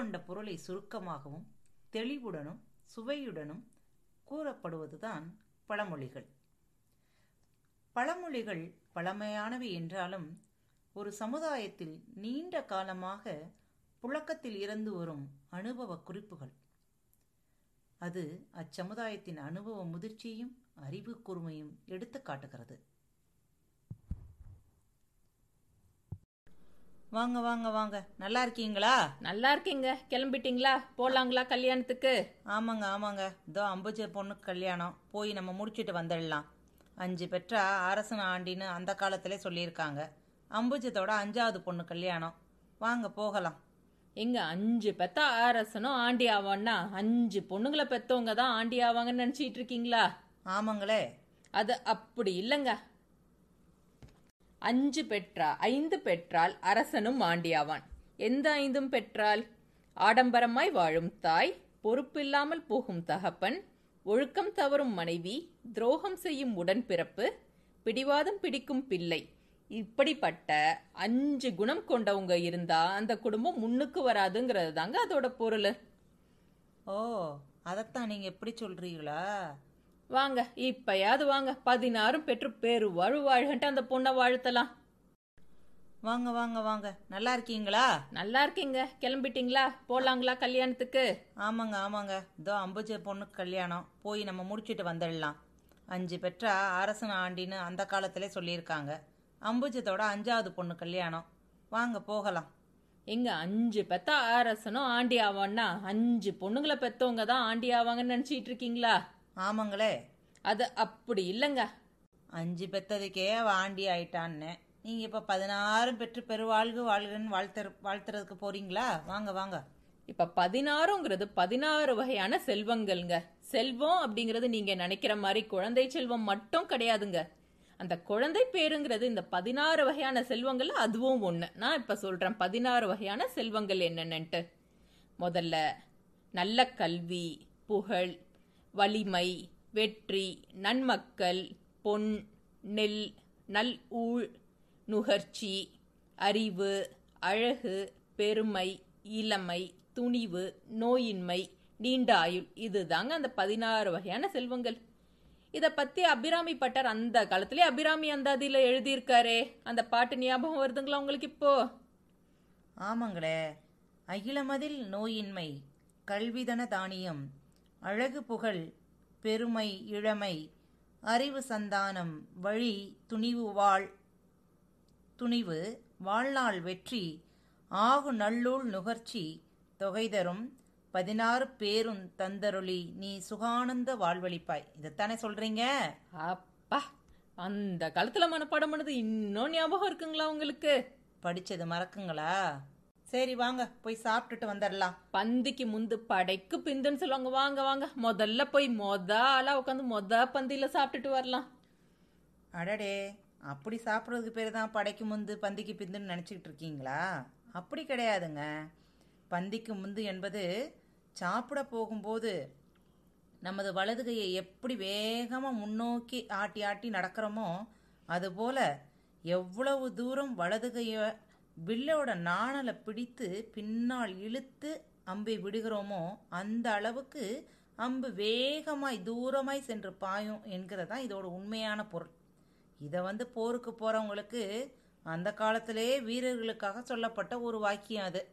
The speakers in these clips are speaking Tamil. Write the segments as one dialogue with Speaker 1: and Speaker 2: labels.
Speaker 1: கற்றுக்கொண்ட பொருளை சுருக்கமாகவும் தெளிவுடனும் சுவையுடனும் கூறப்படுவதுதான் பழமொழிகள். பழமொழிகள் பழமையானவை என்றாலும் ஒரு சமுதாயத்தில் நீண்ட காலமாக புழக்கத்தில் இருந்து வரும் அனுபவ குறிப்புகள். அது அச்சமுதாயத்தின் அனுபவ முதிர்ச்சியையும் அறிவு கூர்மையும் எடுத்து காட்டுகிறது. வாங்க வாங்க வாங்க. நல்லா இருக்கீங்களா?
Speaker 2: நல்லா இருக்கீங்க. கிளம்பிட்டீங்களா? போலாங்களா கல்யாணத்துக்கு?
Speaker 1: ஆமாங்க ஆமாங்க. இதோ அம்புஜ பொண்ணுக்கு கல்யாணம். போய் நம்ம முடிச்சிட்டு வந்துடலாம். அஞ்சு பெற்றா அரசன் ஆண்டின்னு அந்த காலத்திலே சொல்லியிருக்காங்க. அம்புஜத்தோட அஞ்சாவது பொண்ணு கல்யாணம். வாங்க போகலாம்.
Speaker 2: எங்க அஞ்சு பெத்த அரசனும் ஆண்டி ஆவான்னா அஞ்சு பொண்ணுங்களை பெத்தவங்க தான் ஆண்டி ஆவாங்கன்னு நினைச்சிட்டு இருக்கீங்களா?
Speaker 1: ஆமாங்களே.
Speaker 2: அது அப்படி இல்லைங்க. அஞ்சு பெற்றா ஐந்து பெற்றால் அரசனும் ஆண்டியாவான் எந்த ஐந்தும் பெற்றால்? ஆடம்பரமாய் வாழும் தாய் பொறுப்பில்லாமல் போகும் தகப்பன் ஒழுக்கம் தவறும் மனைவி துரோகம் செய்யும் உடன்பிறப்பு பிடிவாதம் பிடிக்கும் பிள்ளை. இப்படிப்பட்ட அஞ்சு குணம் கொண்டவங்க இருந்தா அந்த குடும்பம் முன்னுக்கு வராதுங்கிறது தாங்க அதோட பொருள்.
Speaker 1: ஓ அதைத்தான் நீங்க எப்படி சொல்றீங்களா?
Speaker 2: வாங்க இப்பயாவது வாங்க. பதினாறும் பெற்று பேரு வாழு வாழ்கன்ட்டு அந்த பொண்ணை வாழ்த்தலாம்.
Speaker 1: வாங்க வாங்க வாங்க. நல்லா இருக்கீங்களா?
Speaker 2: நல்லா இருக்கீங்க. கிளம்பிட்டீங்களா? போலாங்களா கல்யாணத்துக்கு?
Speaker 1: ஆமாங்க ஆமாங்க. இதோ அம்புஜ பொண்ணுக்கு கல்யாணம். போய் நம்ம முடிச்சிட்டு வந்துடலாம். அஞ்சு பெற்றா அரசன் ஆண்டின்னு அந்த காலத்திலே சொல்லியிருக்காங்க. அம்புஜத்தோட அஞ்சாவது பொண்ணு கல்யாணம். வாங்க போகலாம்.
Speaker 2: எங்க அஞ்சு பெத்த அரசனும் ஆண்டி ஆவான்னா அஞ்சு பொண்ணுங்களை பெத்தவங்க தான் ஆண்டி ஆவாங்கன்னு நினைச்சிட்டு இருக்கீங்களா?
Speaker 1: ஆமாங்களே.
Speaker 2: அது அப்படி இல்லைங்க.
Speaker 1: அஞ்சு பெத்ததுக்கே அவ ஆண்டி ஆயிட்டான்னு. நீங்க இப்ப பதினாறும் பெற்று பெருவாழ்வு வாழ்கன்னு வாழ்த்து வாழ்த்துறதுக்கு போறீங்களா? வாங்க வாங்க.
Speaker 2: இப்ப பதினாறுங்கிறது பதினாறு வகையான செல்வங்கள்ங்க. செல்வம் அப்படிங்கிறது நீங்க நினைக்கிற மாதிரி குழந்தை செல்வம் மட்டும் கிடையாதுங்க. அந்த குழந்தை பேருங்கிறது இந்த பதினாறு வகையான செல்வங்கள்ல அதுவும் ஒண்ணு. நான் இப்ப சொல்றேன் பதினாறு வகையான செல்வங்கள் என்னென்னட்டு முதல்ல நல்ல கல்வி புகழ் வலிமை வெற்றி நன்மக்கள் பொன் நெல் நல் ஊழ் நுகர்ச்சி அறிவு அழகு பெருமை இளமை துணிவு நோயின்மை நீண்ட ஆயுள். இதுதாங்க அந்த பதினாறு வகையான செல்வங்கள். இதை பற்றி அபிராமி பட்டர் அந்த காலத்திலே அபிராமி அந்தாதியில எழுதியிருக்காரே. அந்த பாட்டு ஞாபகம் வருதுங்களா உங்களுக்கு இப்போ?
Speaker 1: ஆமாங்களே. அகிலமதில் நோயின்மை கல்விதன தானியம் அழகு புகழ் பெருமை இளமை அறிவு சந்தானம் வழி துணிவு வாழ் துணிவு வாழ்நாள் வெற்றி ஆகு நல்லூள் நுகர்ச்சி தொகை தரும் பதினாறு பேரும் தந்தருளி நீ சுகானந்த வாழ்வழிப்பாய். இதைத்தானே சொல்றீங்க?
Speaker 2: அப்பா அந்த காலத்துல மனப்பாடம் பண்ணது இன்னும் ஞாபகம் இருக்குங்களா உங்களுக்கு?
Speaker 1: படிச்சது மறக்குங்களா? சரி வாங்க போய் சாப்பிட்டுட்டு வந்துடலாம்
Speaker 2: பந்திக்கு முந்து படைக்கு பிந்துன்னு சொல்லுவாங்க. வாங்க வாங்க. முதல்ல போய் மொத ஆளா உட்காந்து மொத பந்தியில சாப்பிட்டுட்டு வரலாம்.
Speaker 1: அடடே அப்படி சாப்பிட்றதுக்கு பேர் தான் படைக்கு முந்து பந்திக்கு பிந்துன்னு நினச்சிக்கிட்டு இருக்கீங்களா? அப்படி கிடையாதுங்க. பந்திக்கு முந்து என்பது சாப்பிட போகும்போது நமது வலது கையை எப்படி வேகமாக முன்னோக்கி ஆட்டி ஆட்டி நடக்கிறோமோ அதுபோல் எவ்வளவு தூரம் வலது கையை வில்லோட நாணலை பிடித்து பின்னால் இழுத்து அம்பை விடுகிறோமோ அந்த அளவுக்கு அம்பு வேகமாய் தூரமாய் சென்று பாயும் என்கிறதா இதோட உண்மையான பொருள். இதை வந்து போருக்கு போறவங்களுக்கு அந்த காலத்திலே வீரர்களுக்காக சொல்லப்பட்ட ஒரு வாக்கியம் அது.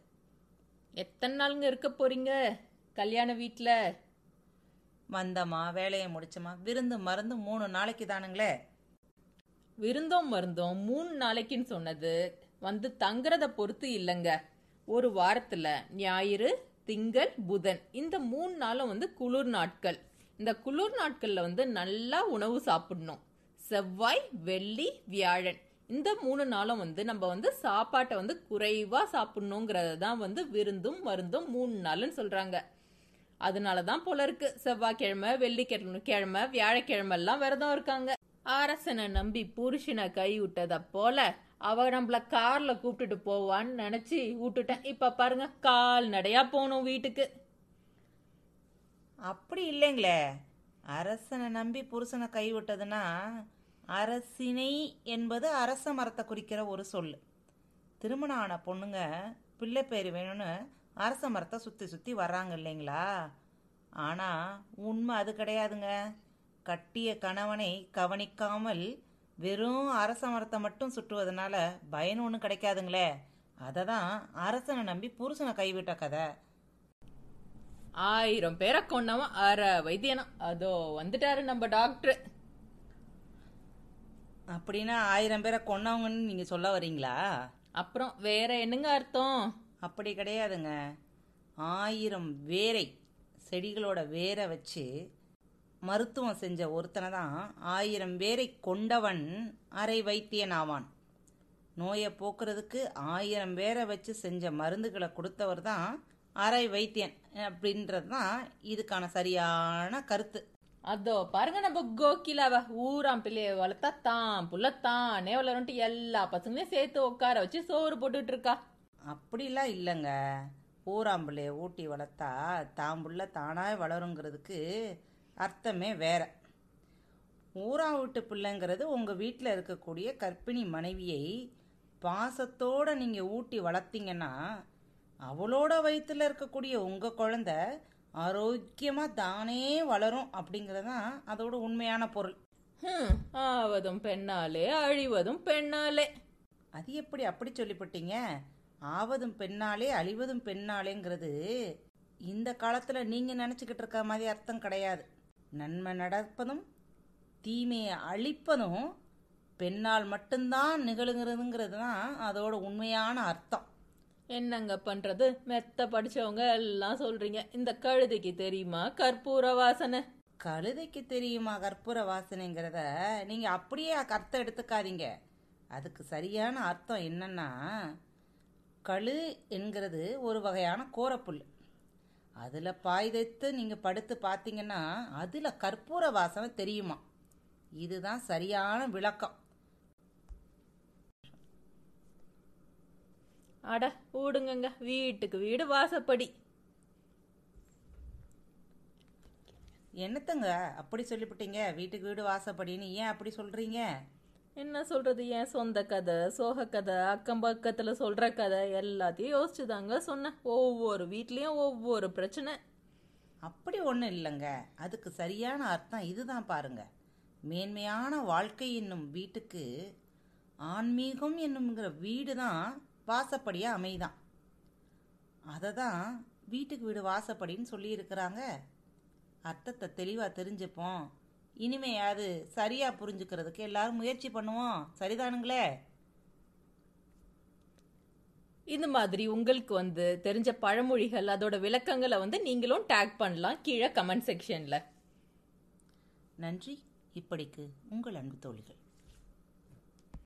Speaker 2: எத்தனை நாளுங்க இருக்க போறீங்க? கல்யாண வீட்ல?
Speaker 1: வந்தமா வேலையை முடிச்சமா விருந்து மருந்து மூணு நாளைக்கு தானுங்களே.
Speaker 2: விருந்தோம் மருந்தோம் மூணு நாளைக்குன்னு சொன்னது. வந்து தங்குறத பொறுத்து இல்லைங்க. ஒரு வாரத்துல ஞாயிறு திங்கள் புதன். இந்த மூணு நாளும் வந்து குளிர் நாட்கள். இந்த குளிர் நாட்கள்ல வந்து நல்லா உணவு சாப்பிடணும். செவ்வாய் வெள்ளி வியாழன். இந்த மூணு நாளும் வந்து நம்ம வந்து சாப்பாட்டை வந்து குறைவா சாப்பிடணுங்கிறத தான் வந்து விருந்தும் மருந்தும் மூணு நாளுன்னு சொல்றாங்க. அதனால தான் போல இருக்கு. செவ்வாய்க்கிழமை வெள்ளிக்கிழமை கிழமை வியாழக்கிழமை எல்லாம் விரதம் இருக்காங்க. அரசனை நம்பி புருஷனை கை விட்டத போல அவள் நம்மள காரில் கூப்பிட்டுட்டு போவான்னு நினச்சி விட்டுட்டேன். இப்போ பாருங்க கால் நடையா போகணும் வீட்டுக்கு.
Speaker 1: அப்படி இல்லைங்களே. அரசனை நம்பி புருஷனை கைவிட்டதுன்னா அரசினை என்பது அரச மரத்தை குறிக்கிற ஒரு சொல். திருமணம் ஆன பொண்ணுங்க பிள்ளை பேர் வேணும்னு அரச மரத்தை சுற்றி சுற்றி வர்றாங்க இல்லைங்களா? ஆனால் உண்மை அது கிடையாதுங்க. கட்டிய கணவனை கவனிக்காமல் வெறும் அரச மரத்தை மட்டும் சுற்றுவதனால பயன் ஒன்றும் கிடைக்காதுங்களே. அதை தான் அரசனை நம்பி புருஷனை கைவிட்ட கதை.
Speaker 2: ஆயிரம் பேரை கொன்னவன் அற வைத்தியனா அதோ வந்துட்டாரு நம்ம டாக்டர்.
Speaker 1: அப்படின்னா ஆயிரம் பேரை கொன்னவங்கன்னு நீங்கள் சொல்ல வரீங்களா?
Speaker 2: அப்புறம் வேற என்னங்க அர்த்தம்?
Speaker 1: அப்படி கிடையாதுங்க. ஆயிரம் வேரை செடிகளோட வேரை வச்சு மருத்துவம் செஞ்ச ஒருத்தனை தான் ஆயிரம் வேரை கொண்டவன் அரை வைத்தியன் ஆவான் நோயை போக்குறதுக்கு ஆயிரம் வேரை வச்சு செஞ்ச மருந்துகளை கொடுத்தவர் தான் அரை வைத்தியன் அப்படின்றது தான் இதுக்கான சரியான கருத்து.
Speaker 2: அதோ பாருங்க நம்ம கோகிலாவ ஊராம் பிள்ளைய வளர்த்தா தான் புள்ள தானே வளரும்ட்டு எல்லா பசங்களையும் சேர்த்து உட்கார வச்சு சோறு போட்டுட்டு இருக்கா.
Speaker 1: அப்படிலாம் இல்லைங்க. பூராம்பிள்ளைய ஊட்டி வளர்த்தா தாம்புள்ள தானாக வளருங்கிறதுக்கு அர்த்தமே வேற. ஊரா வீட்டு பிள்ளைங்கிறது உங்கள் வீட்டில் இருக்கக்கூடிய கர்ப்பிணி மனைவியை பாசத்தோட நீங்கள் ஊட்டி வளர்த்தீங்கன்னா அவளோட வயித்துல இருக்கக்கூடிய உங்கள் குழந்த ஆரோக்கியமாக தானே வளரும் அப்படிங்கிறது தான் அதோட உண்மையான பொருள்.
Speaker 2: ஆவதும் பெண்ணாலே அழிவதும் பெண்ணாலே.
Speaker 1: அது எப்படி அப்படி சொல்லிப்பட்டீங்க? ஆவதும் பெண்ணாலே அழிவதும் பெண்ணாலேங்கிறது இந்த காலத்துல நீங்க நினைச்சுக்கிட்டு இருக்க மாதிரி அர்த்தம் கிடையாது. நன்மை நடப்பதும் தீமையை அழிப்பதும் பெண்ணால் மட்டும்தான் நிகழுங்கிறதுங்கிறது தான் அதோட உண்மையான அர்த்தம்.
Speaker 2: என்னங்க பண்றது? மெத்த படிச்சவங்க எல்லாம் சொல்றீங்க. இந்த கழுதைக்கு தெரியுமா கற்பூர வாசனை?
Speaker 1: கழுதைக்கு தெரியுமா கற்பூர வாசனைங்கிறத நீங்க அப்படியே அர்த்தம் எடுத்துக்காதீங்க. அதுக்கு சரியான அர்த்தம் என்னன்னா கழு என்கிறது ஒரு வகையான கோரப்புல். அதில் பாய் தைத்து நீங்கள் படுத்து பார்த்தீங்கன்னா அதில் கற்பூர வாசனை தெரியுமா? இதுதான் சரியான விளக்கம்.
Speaker 2: அட ஊடுங்கங்க. வீட்டுக்கு வீடு வாசப்படி.
Speaker 1: என்னத்தங்க? அப்படி சொல்லிவிட்டீங்க. வீட்டுக்கு வீடு வாசப்படின்னு ஏன் அப்படி சொல்கிறீங்க
Speaker 2: என்ன சொல்கிறது என் சொந்த கதை சோக கதை அக்கம் பக்கத்தில் சொல்கிற கதை எல்லாத்தையும் யோசிச்சுதாங்க சொன்னேன். ஒவ்வொரு வீட்லேயும் ஒவ்வொரு பிரச்சனை.
Speaker 1: அப்படி ஒன்றும் இல்லைங்க. அதுக்கு சரியான அர்த்தம் இதுதான் பாருங்க. மேன்மையான வாழ்க்கை என்னும் வீட்டுக்கு ஆன்மீகம் என்னுங்கிற வீடு தான் வாசப்படியாக அமைதான். அதை தான் வீட்டுக்கு வீடு வாசப்படின்னு சொல்லியிருக்கிறாங்க. அர்த்தத்தை தெளிவாக தெரிஞ்சுப்போம். இனிமையாவது சரியாக புரிஞ்சுக்கிறதுக்கு. எல்லாரும் முயற்சி பண்ணுவோம். சரிதானுங்களே?
Speaker 2: இந்த மாதிரி உங்களுக்கு வந்து தெரிஞ்ச பழமொழிகள் அதோட விளக்கங்களை வந்து நீங்களும் டேக் பண்ணலாம் கீழே கமெண்ட் செக்ஷன்ல
Speaker 1: நன்றி. இப்படிக்கு உங்கள் அன்பு தோழிகள்.